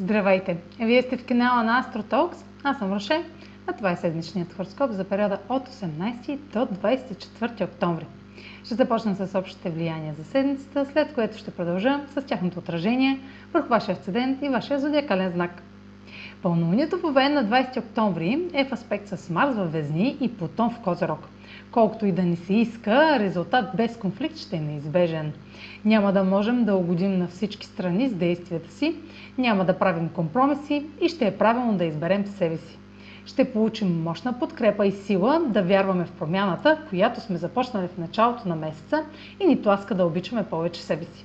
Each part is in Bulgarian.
Здравейте! Вие сте в канала на AstroTalks. Аз съм Роше, а това е седмичният хороскоп за периода от 18 до 24 октомври. Ще започна с общите влияния за седмицата, след което ще продължа с тяхното отражение върху вашия асцендент и вашия зодиакален знак. Пълнолунието в Овен на 20 октомври е в аспект с Марс във Везни и Плутон в Козерог. Колкото и да ни се иска, резултат без конфликт ще е неизбежен. Няма да можем да угодим на всички страни с действията си, няма да правим компромиси и ще е правилно да изберем себе си. Ще получим мощна подкрепа и сила да вярваме в промяната, която сме започнали в началото на месеца и ни тласка да обичаме повече себе си.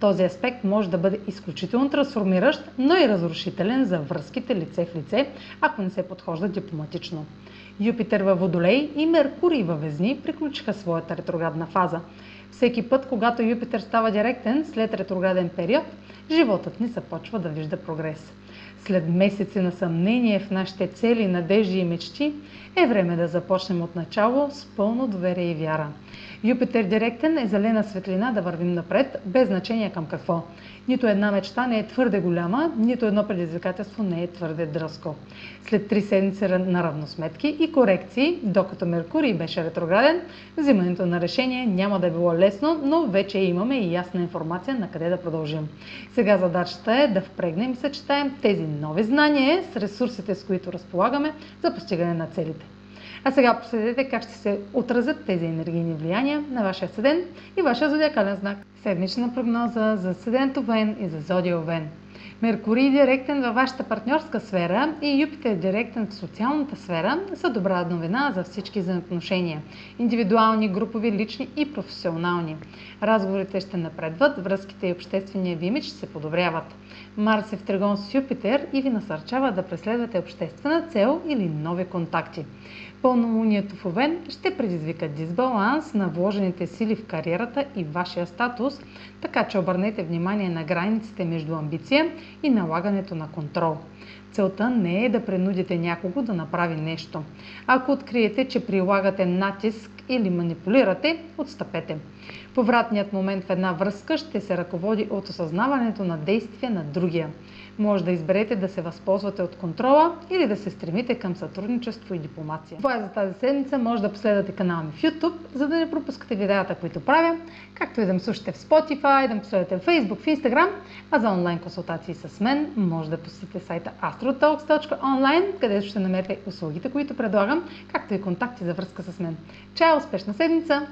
Този аспект може да бъде изключително трансформиращ, но и разрушителен за връзките лице в лице, ако не се подхожда дипломатично. Юпитер във Водолей и Меркурий във Везни приключиха своята ретроградна фаза. Всеки път, когато Юпитер става директен след ретрограден период, животът ни започва да вижда прогрес. След месеци на съмнение в нашите цели, надежди и мечти, е време да започнем от начало с пълно доверие и вяра. Юпитер директен е зелена светлина да вървим напред, без значение към какво. Нито една мечта не е твърде голяма, нито едно предизвикателство не е твърде дръско. След три седмици на равносметки и корекции, докато Меркурий беше ретрограден, взимането на решение няма да е било лесно, но вече имаме и ясна информация на къде да продължим. Сега задачата е да впрегнем и съчетаем тези нови знания с ресурсите, с които разполагаме за постигане на целите. А сега последете как ще се отразят тези енергийни влияния на вашия седен и вашия зодиакален знак. Седмична прогноза за седен Овен и за зодия Овен. Меркурий директен във вашата партньорска сфера и Юпитер директен в социалната сфера са добра новина за всички взаимоотношения. Индивидуални, групови, лични и професионални. Разговорите ще напредват, връзките и обществения ви имидж се подобряват. Марс е в тригон с Юпитер и ви насърчава да преследвате обществена цел или нови контакти. Пълнолунието в Овен ще предизвика дисбаланс на вложените сили в кариерата и вашия статус, така че обърнете внимание на границите между амбиция и налагането на контрол. Целта не е да принудите някого да направи нещо. Ако откриете, че прилагате натиск или манипулирате, отстъпете. Повратният момент в една връзка ще се ръководи от осъзнаването на действия на другия. Може да изберете да се възползвате от контрола или да се стремите към сътрудничество и дипломация. Това е за тази седмица. Може да последвате канала ми в YouTube, за да не пропускате видеята, които правя, както и да ме слушате в Spotify, да ме последвате в Facebook, в Instagram, а за онлайн консултации с мен може да посетите сайта astrotalks.online, където ще намерите услугите, които предлагам, както и контакти за връзка с мен. Чао! Успешна седмица!